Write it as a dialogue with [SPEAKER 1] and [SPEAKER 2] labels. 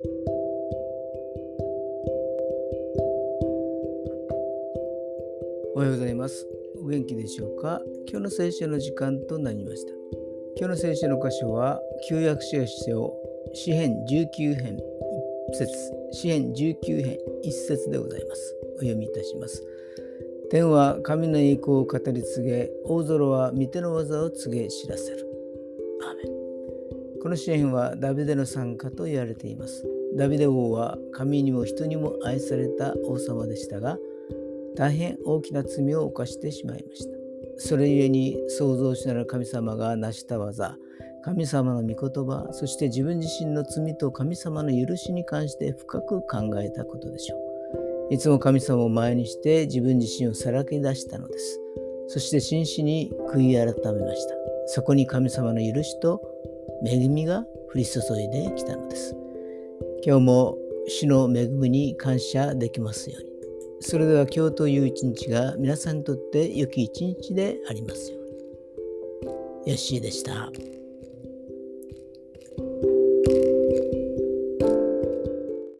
[SPEAKER 1] おはようございます。お元気でしょうか？今日の聖書の時間となりました。今日の聖書の箇所は、旧約聖書詩編19編1節詩編19編1節でございます。お読みいたします。天は神の栄光を語り継げ、大空は御手の技を告げ知らせる。この詩篇はダビデの参加と言われています。ダビデ王は神にも人にも愛された王様でしたが、大変大きな罪を犯してしまいました。それゆえに創造主なる神様が成した技、神様の御言葉、そして自分自身の罪と神様の許しに関して深く考えたことでしょう。いつも神様を前にして自分自身をさらけ出したのです。そして真摯に悔い改めました。そこに神様の許しと恵みが降り注いできたのです。今日も主の恵みに感謝できますように。それでは今日という一日が皆さんにとって良き一日でありますように。よッしーでした。